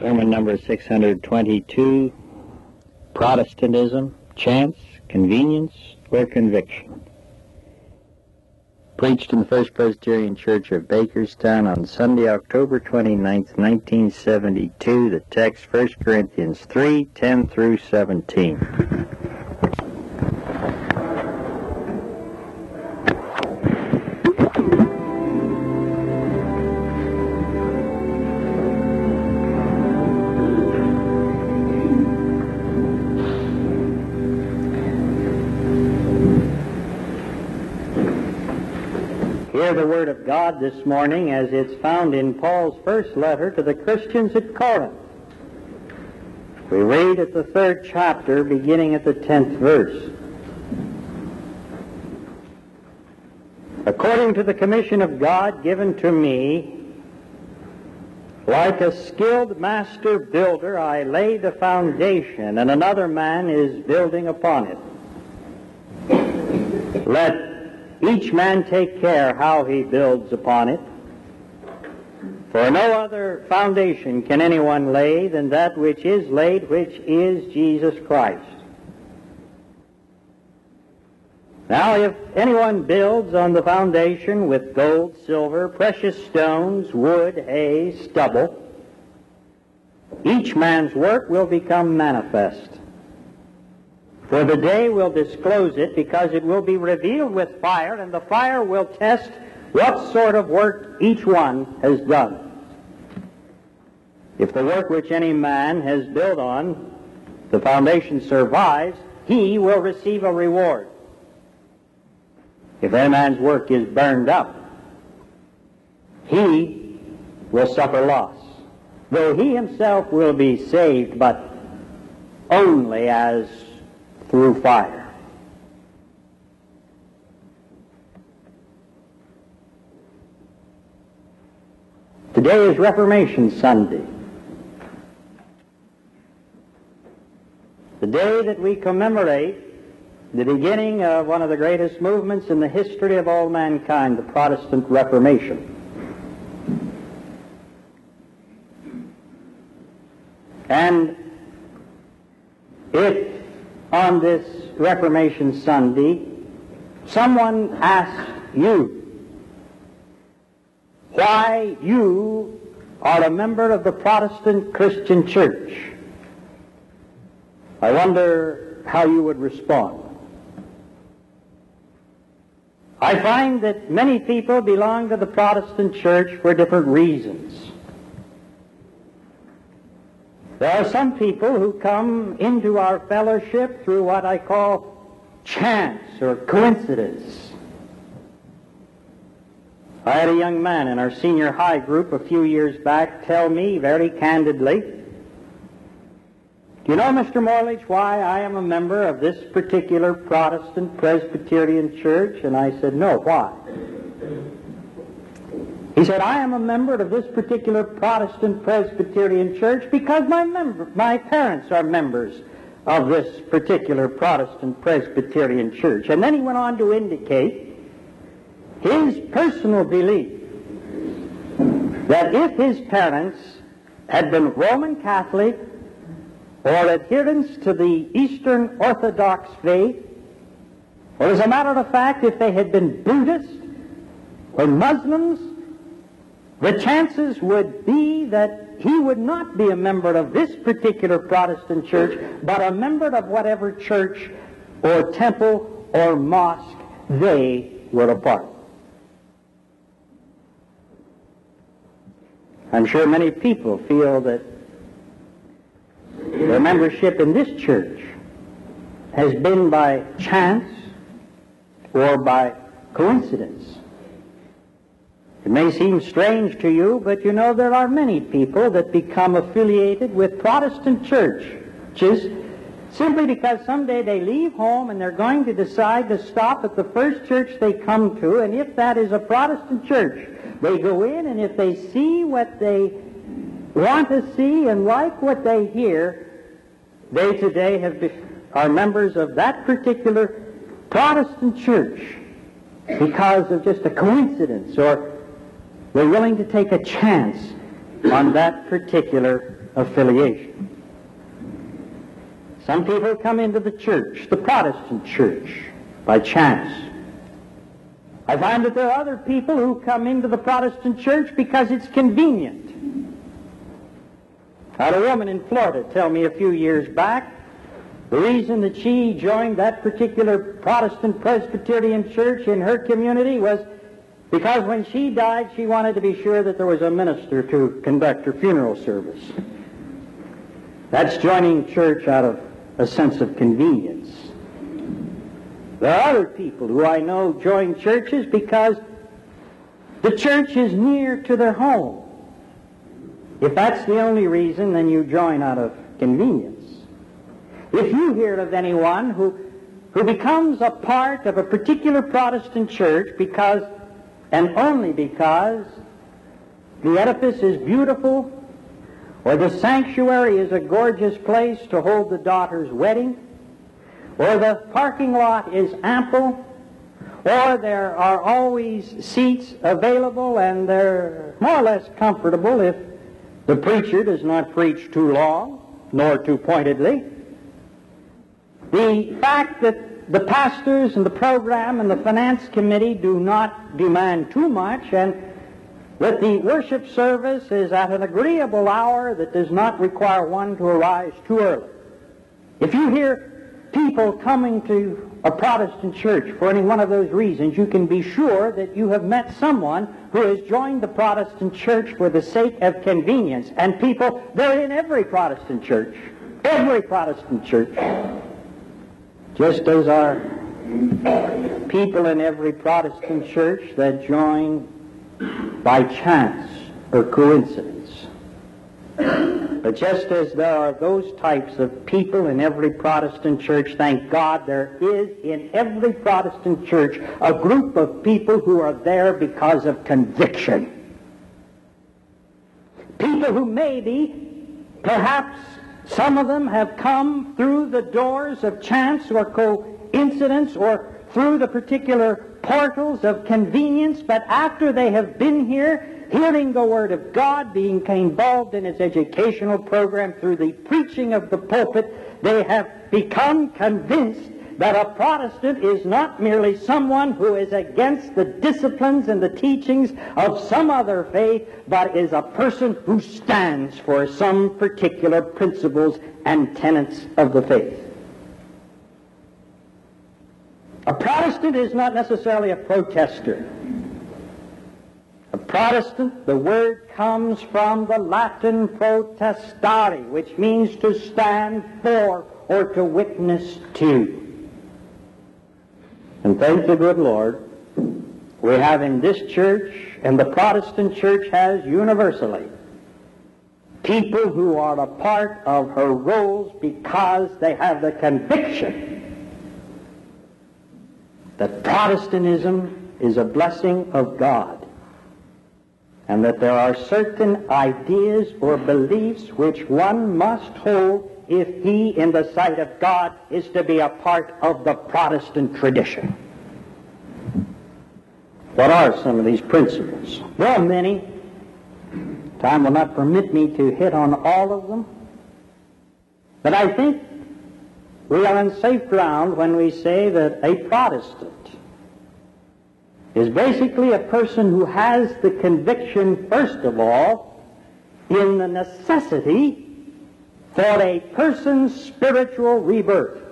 Sermon number 622 Protestantism, Chance, Convenience, or Conviction. Preached in the First Presbyterian Church of Bakerstown on Sunday, October 29, 1972. The text 1 Corinthians 3 10 through 17. This morning as it's found in Paul's first letter to the Christians at Corinth. We read at the third chapter, beginning at the tenth verse. According to the commission of God given to me, like a skilled master builder, I lay the foundation, and another man is building upon it. Let each man take care how he builds upon it. For no other foundation can anyone lay than that which is laid, which is Jesus Christ. Now, if anyone builds on the foundation with gold, silver, precious stones, wood, hay, stubble, each man's work will become manifest for the day will disclose it because it will be revealed with fire, and the fire will test what sort of work each one has done. If the work which any man has built on, the foundation survives, he will receive a reward. If any man's work is burned up, he will suffer loss, though he himself will be saved, but only as through fire. Today is Reformation Sunday. The day that we commemorate the beginning of one of the greatest movements in the history of all mankind, the Protestant Reformation. And if on this Reformation Sunday, someone asked you why you are a member of the Protestant Christian Church, I wonder how you would respond. I find that many people belong to the Protestant Church for different reasons. There are some people who come into our fellowship through what I call chance or coincidence. I had a young man in our senior high group a few years back tell me very candidly, Do you know, Mr. Morledge, why I am a member of this particular Protestant Presbyterian church? And I said, No, why? He said, I am a member of this particular Protestant Presbyterian church because my, member, my parents are members of this particular Protestant Presbyterian church. And then he went on to indicate his personal belief that if his parents had been Roman Catholic or adherents to the Eastern Orthodox faith, or as a matter of fact, if they had been Buddhist or Muslims the chances would be that he would not be a member of this particular Protestant church, but a member of whatever church or temple or mosque they were a part. I'm sure many people feel that their membership in this church has been by chance or by coincidence. It may seem strange to you, but you know there are many people that become affiliated with Protestant churches simply because someday they leave home and they're going to decide to stop at the first church they come to, and if that is a Protestant church, they go in, and if they see what they want to see and like what they hear, they today have be- are members of that particular Protestant church because of just a coincidence or we're willing to take a chance on that particular affiliation. Some people come into the church, the Protestant church, by chance. I find that there are other people who come into the Protestant church because it's convenient. I had a woman in Florida tell me a few years back the reason that she joined that particular Protestant Presbyterian church in her community was because when she died, she wanted to be sure that there was a minister to conduct her funeral service. That's joining church out of a sense of convenience. There are other people who I know join churches because the church is near to their home. If that's the only reason, then you join out of convenience. If you hear of anyone who, who becomes a part of a particular Protestant church because, and only because, the edifice is beautiful, or the sanctuary is a gorgeous place to hold the daughter's wedding, or the parking lot is ample, or there are always seats available and they're more or less comfortable if the preacher does not preach too long nor too pointedly. The fact that the pastors and the program and the finance committee do not demand too much and that the worship service is at an agreeable hour that does not require one to arise too early. If you hear people coming to a Protestant church for any one of those reasons, you can be sure that you have met someone who has joined the Protestant church for the sake of convenience. And people, they're in every Protestant church. Every Protestant church. Just as are people in every Protestant church that join by chance or coincidence. But just as there are those types of people in every Protestant church, thank God there is in every Protestant church a group of people who are there because of conviction. People who maybe, perhaps some of them have come through the doors of chance or coincidence or through the particular portals of convenience, but after they have been here, hearing the Word of God, being involved in its educational program through the preaching of the pulpit, they have become convinced that a Protestant is not merely someone who is against the disciplines and the teachings of some other faith, but is a person who stands for some particular principles and tenets of the faith. A Protestant is not necessarily a protester. A Protestant, the word comes from the Latin protestare, which means to stand for or to witness to. And thank the good Lord, we have in this church, and the Protestant church has universally, people who are a part of her rolls because they have the conviction that Protestantism is a blessing of God and that there are certain ideas or beliefs which one must hold if he, in the sight of God, is to be a part of the Protestant tradition. What are some of these principles? Well, many. Time will not permit me to hit on all of them. But I think we are on safe ground when we say that a Protestant is basically a person who has the conviction, first of all, in the necessity for a person's spiritual rebirth.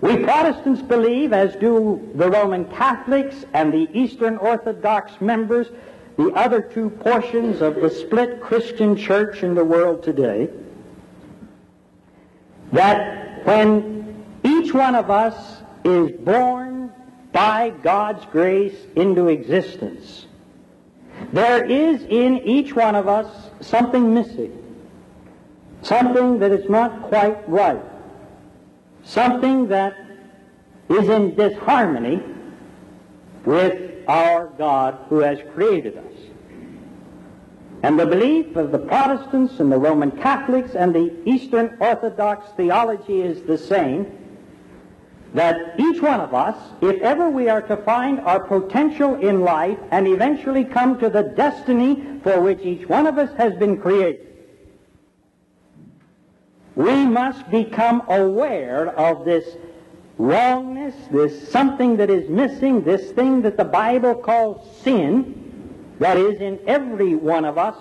We Protestants believe, as do the Roman Catholics and the Eastern Orthodox members, the other two portions of the split Christian church in the world today, that when each one of us is born by God's grace into existence, there is in each one of us something missing, something that is not quite right, something that is in disharmony with our God who has created us. And the belief of the Protestants and the Roman Catholics and the Eastern Orthodox theology is the same that each one of us, if ever we are to find our potential in life and eventually come to the destiny for which each one of us has been created, we must become aware of this wrongness, this something that is missing, this thing that the Bible calls sin, that is in every one of us.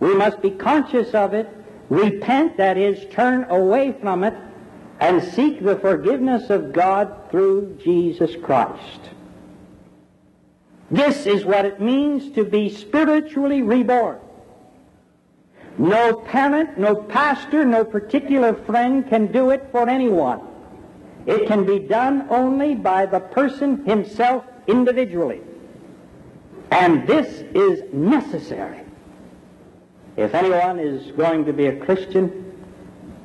We must be conscious of it, repent, that is, turn away from it, and seek the forgiveness of God through Jesus Christ. This is what it means to be spiritually reborn. No parent, no pastor, no particular friend can do it for anyone. It can be done only by the person himself individually. And this is necessary. If anyone is going to be a Christian,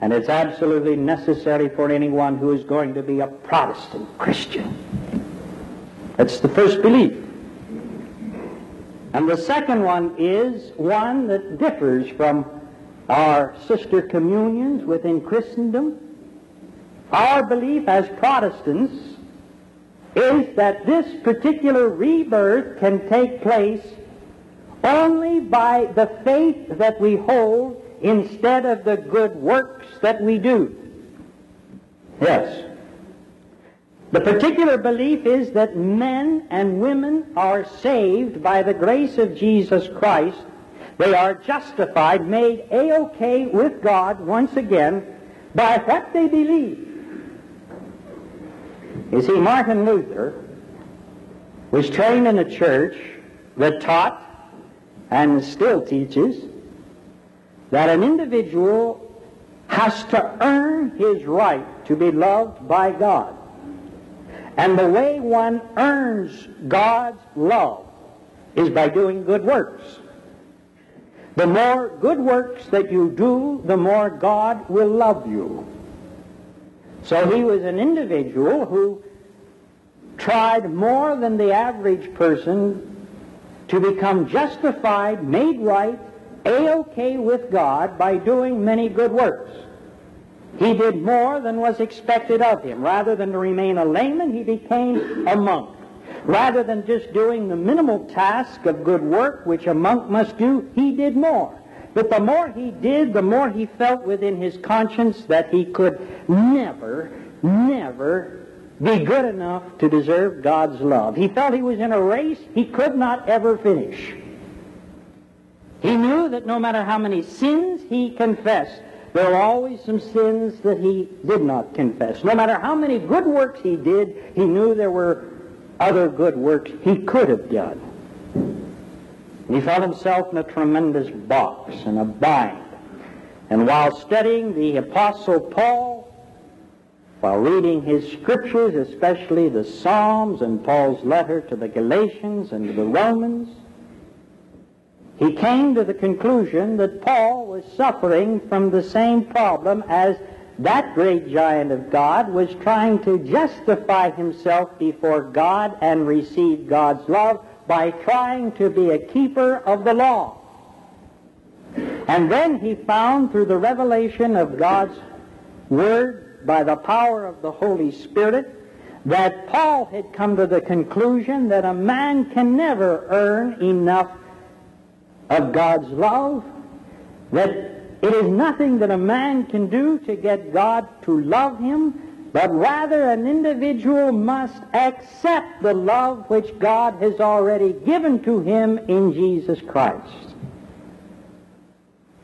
and it's absolutely necessary for anyone who is going to be a Protestant Christian. That's the first belief. And the second one is one that differs from our sister communions within Christendom. Our belief as Protestants is that this particular rebirth can take place only by the faith that we hold instead of the good works that we do. Yes. The particular belief is that men and women are saved by the grace of Jesus Christ. They are justified, made A-OK with God once again by what they believe. You see, Martin Luther was trained in a church that taught and still teaches that an individual has to earn his right to be loved by God. And the way one earns God's love is by doing good works. The more good works that you do, the more God will love you. So he was an individual who tried more than the average person to become justified, made right, a-OK with God by doing many good works. He did more than was expected of him. Rather than to remain a layman, he became a monk. Rather than just doing the minimal task of good work which a monk must do, he did more. But the more he did, the more he felt within his conscience that he could never, never be good enough to deserve God's love. He felt he was in a race he could not ever finish. He knew that no matter how many sins he confessed, there were always some sins that he did not confess. No matter how many good works he did, he knew there were other good works he could have done. And he found himself in a tremendous box and a bind. And while studying the Apostle Paul, while reading his scriptures, especially the Psalms and Paul's letter to the Galatians and to the Romans, he came to the conclusion that Paul was suffering from the same problem as that great giant of God was trying to justify himself before God and receive God's love by trying to be a keeper of the law. And then he found through the revelation of God's Word by the power of the Holy Spirit that Paul had come to the conclusion that a man can never earn enough of God's love, that it is nothing that a man can do to get God to love him, but rather an individual must accept the love which God has already given to him in Jesus Christ.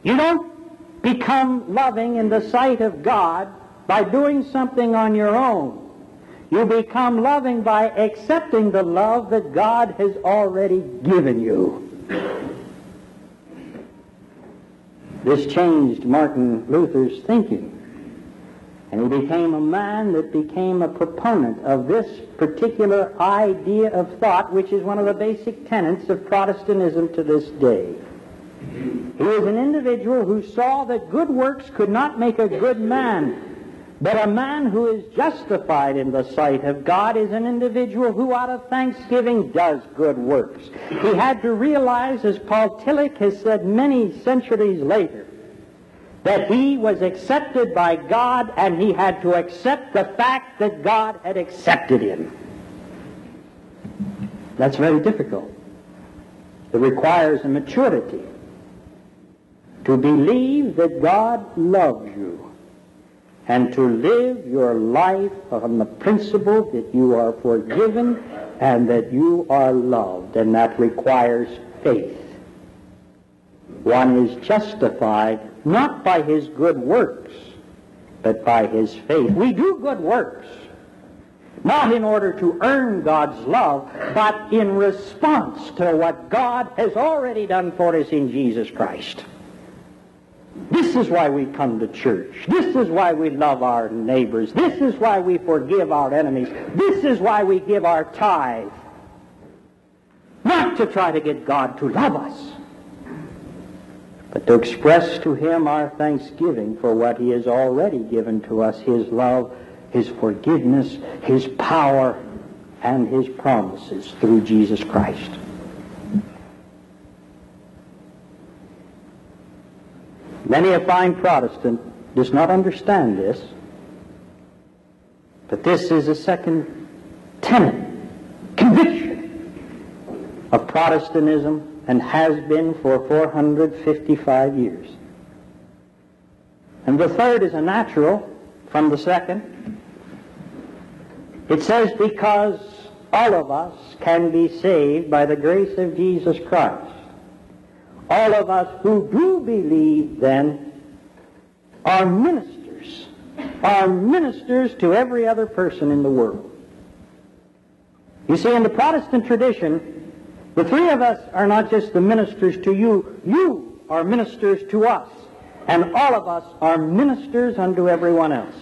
You don't become loving in the sight of God by doing something on your own. You become loving by accepting the love that God has already given you. This changed Martin Luther's thinking. And he became a man that became a proponent of this particular idea of thought, which is one of the basic tenets of Protestantism to this day. He was an individual who saw that good works could not make a good man, but a man who is justified in the sight of God is an individual who, out of thanksgiving, does good works. He had to realize, as Paul Tillich has said many centuries later, that he was accepted by God and he had to accept the fact that God had accepted him. That's very difficult. It requires a maturity to believe that God loves you and to live your life on the principle that you are forgiven and that you are loved, and that requires faith. One is justified not by his good works, but by his faith. We do good works, not in order to earn God's love, but in response to what God has already done for us in Jesus Christ. This is why we come to church. This is why we love our neighbors. This is why we forgive our enemies. This is why we give our tithe. Not to try to get God to love us, but to express to him our thanksgiving for what he has already given to us, his love, his forgiveness, his power, and his promises through Jesus Christ. Many a fine Protestant does not understand this, but this is a second tenet, conviction of Protestantism and has been for 455 years. And the third is a natural from the second. It says, because all of us can be saved by the grace of Jesus Christ. All of us who do believe, then, are ministers, are ministers to every other person in the world. You see, in the Protestant tradition, the three of us are not just the ministers to you, you are ministers to us, and all of us are ministers unto everyone else.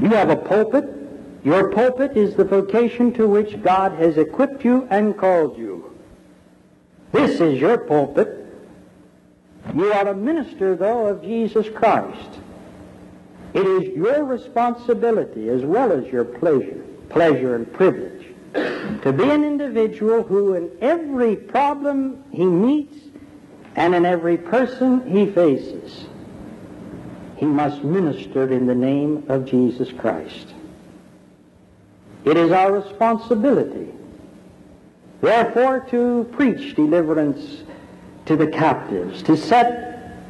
You have a pulpit. Your pulpit is the vocation to which God has equipped you and called you. This is your pulpit. You are a minister, though, of Jesus Christ. It is your responsibility as well as your pleasure, pleasure and privilege, to be an individual who in every problem he meets and in every person he faces, he must minister in the name of Jesus Christ. It is our responsibility Therefore, to preach deliverance to the captives, to set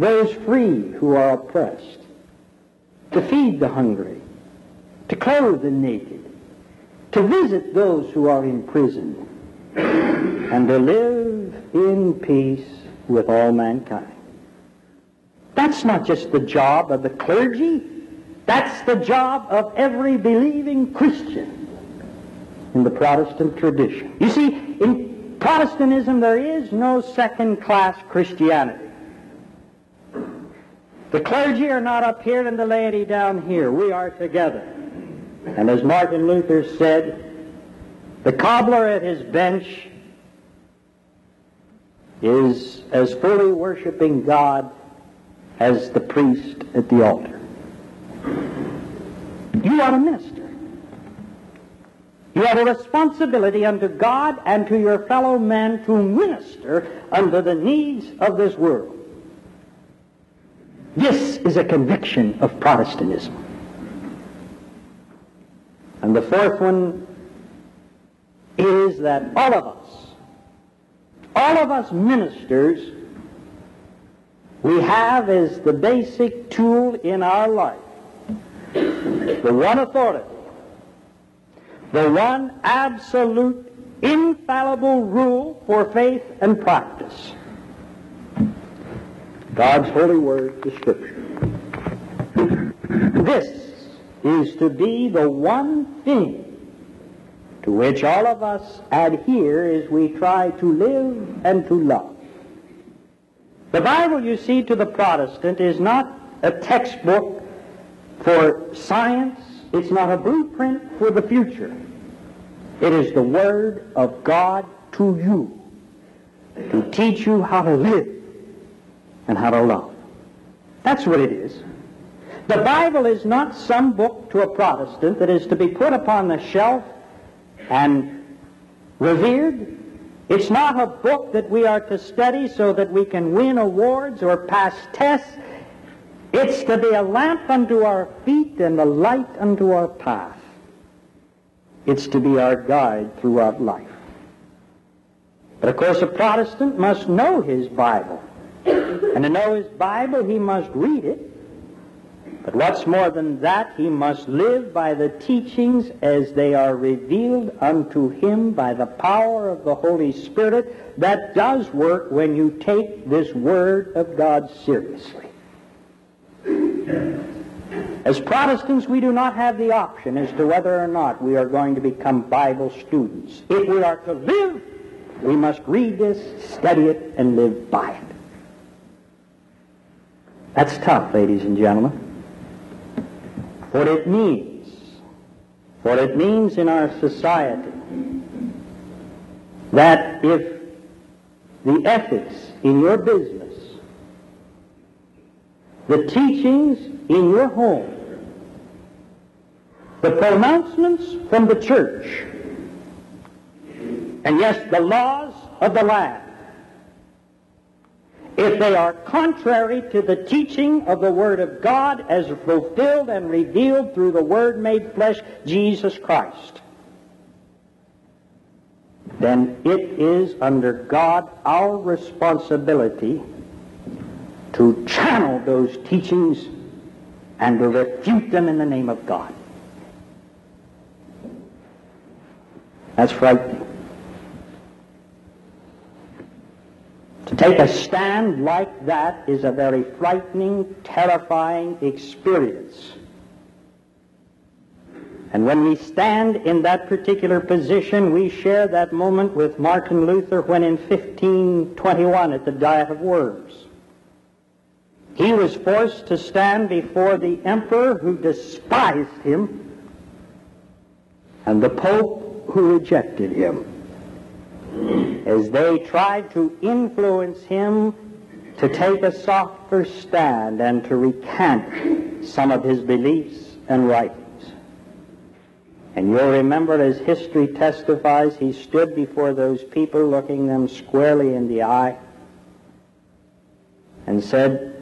those free who are oppressed, to feed the hungry, to clothe the naked, to visit those who are in prison, and to live in peace with all mankind. That's not just the job of the clergy. That's the job of every believing Christian in the Protestant tradition. You see, in Protestantism there is no second-class Christianity. The clergy are not up here and the laity down here. We are together. And as Martin Luther said, the cobbler at his bench is as fully worshiping God as the priest at the altar. You are a minister. You have a responsibility unto God and to your fellow men to minister unto the needs of this world. This is a conviction of Protestantism. And the fourth one is that all of us, all of us ministers, we have as the basic tool in our life the one authority the one absolute, infallible rule for faith and practice. God's holy word, the Scripture. This is to be the one thing to which all of us adhere as we try to live and to love. The Bible, you see, to the Protestant is not a textbook for science it's not a blueprint for the future. It is the Word of God to you to teach you how to live and how to love. That's what it is. The Bible is not some book to a Protestant that is to be put upon the shelf and revered It's not a book that we are to study so that we can win awards or pass tests. It's to be a lamp unto our feet and a light unto our path. It's to be our guide throughout life. But of course, a Protestant must know his Bible. And to know his Bible, he must read it. But what's more than that, he must live by the teachings as they are revealed unto him by the power of the Holy Spirit that does work when you take this Word of God seriously. As Protestants, we do not have the option as to whether or not we are going to become Bible students. If we are to live, we must read this, study it, and live by it. That's tough, ladies and gentlemen. What it means, what it means in our society, that if the ethics in your business, the teachings in your home, the pronouncements from the church, and yes, the laws of the land, if they are contrary to the teaching of the Word of God as fulfilled and revealed through the Word made flesh, Jesus Christ, then it is under God our responsibility to channel those teachings and to refute them in the name of God. That's frightening. To take a stand like that is a very frightening, terrifying experience. And when we stand in that particular position, we share that moment with Martin Luther when in 1521 at the Diet of Worms, he was forced to stand before the emperor who despised him and the pope who rejected him as they tried to influence him to take a softer stand and to recant some of his beliefs and writings. And you'll remember as history testifies, he stood before those people looking them squarely in the eye and said,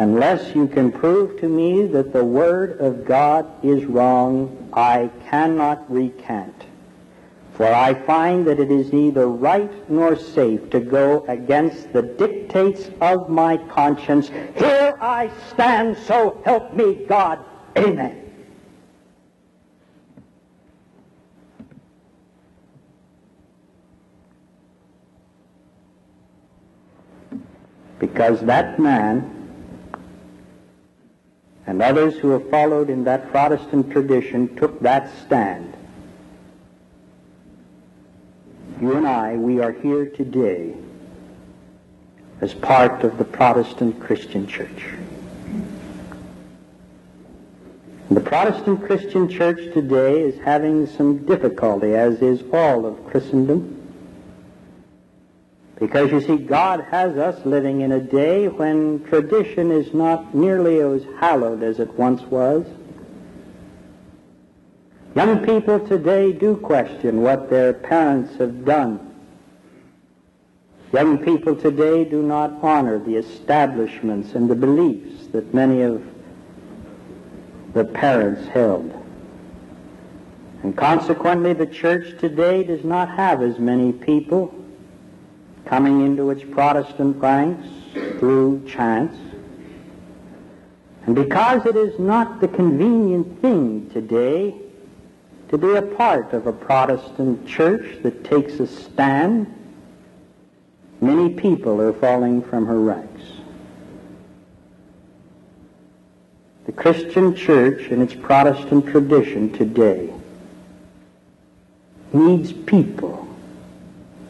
Unless you can prove to me that the Word of God is wrong, I cannot recant. For I find that it is neither right nor safe to go against the dictates of my conscience. Here I stand, so help me God. Amen. Because that man and others who have followed in that Protestant tradition took that stand. You and I, we are here today as part of the Protestant Christian Church. The Protestant Christian Church today is having some difficulty, as is all of Christendom. Because you see, God has us living in a day when tradition is not nearly as hallowed as it once was. Young people today do question what their parents have done. Young people today do not honor the establishments and the beliefs that many of the parents held. And consequently, the church today does not have as many people coming into its Protestant ranks through chance. And because it is not the convenient thing today to be a part of a Protestant church that takes a stand, many people are falling from her ranks. The Christian church in its Protestant tradition today needs people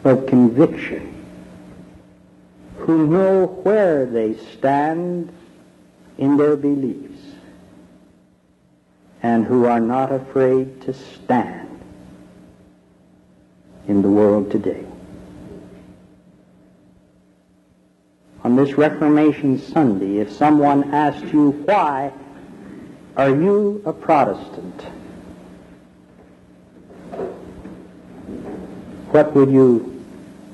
of conviction who know where they stand in their beliefs and who are not afraid to stand in the world today. On this Reformation Sunday, if someone asked you, why are you a Protestant? What would you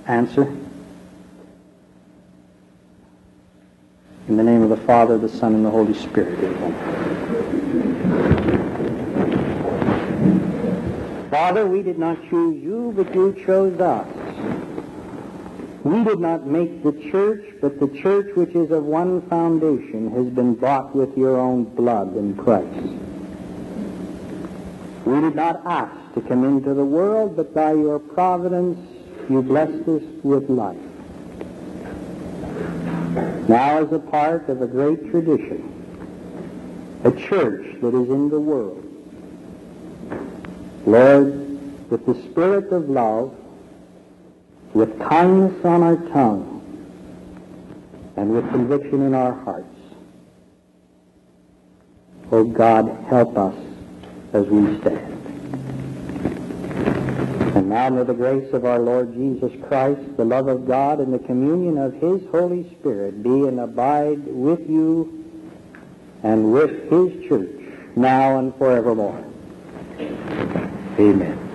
answer? In the name of the Father, the Son, and the Holy Spirit. Amen. Father, we did not choose you, but you chose us. We did not make the church, but the church which is of one foundation has been bought with your own blood and price. We did not ask to come into the world, but by your providence you blessed us with life. Now as a part of a great tradition, a church that is in the world, Lord, with the spirit of love, with kindness on our tongue, and with conviction in our hearts. Oh God, help us as we stand. And now may the grace of our Lord Jesus Christ, the love of God, and the communion of His Holy Spirit be and abide with you and with His church now and forevermore. Amen.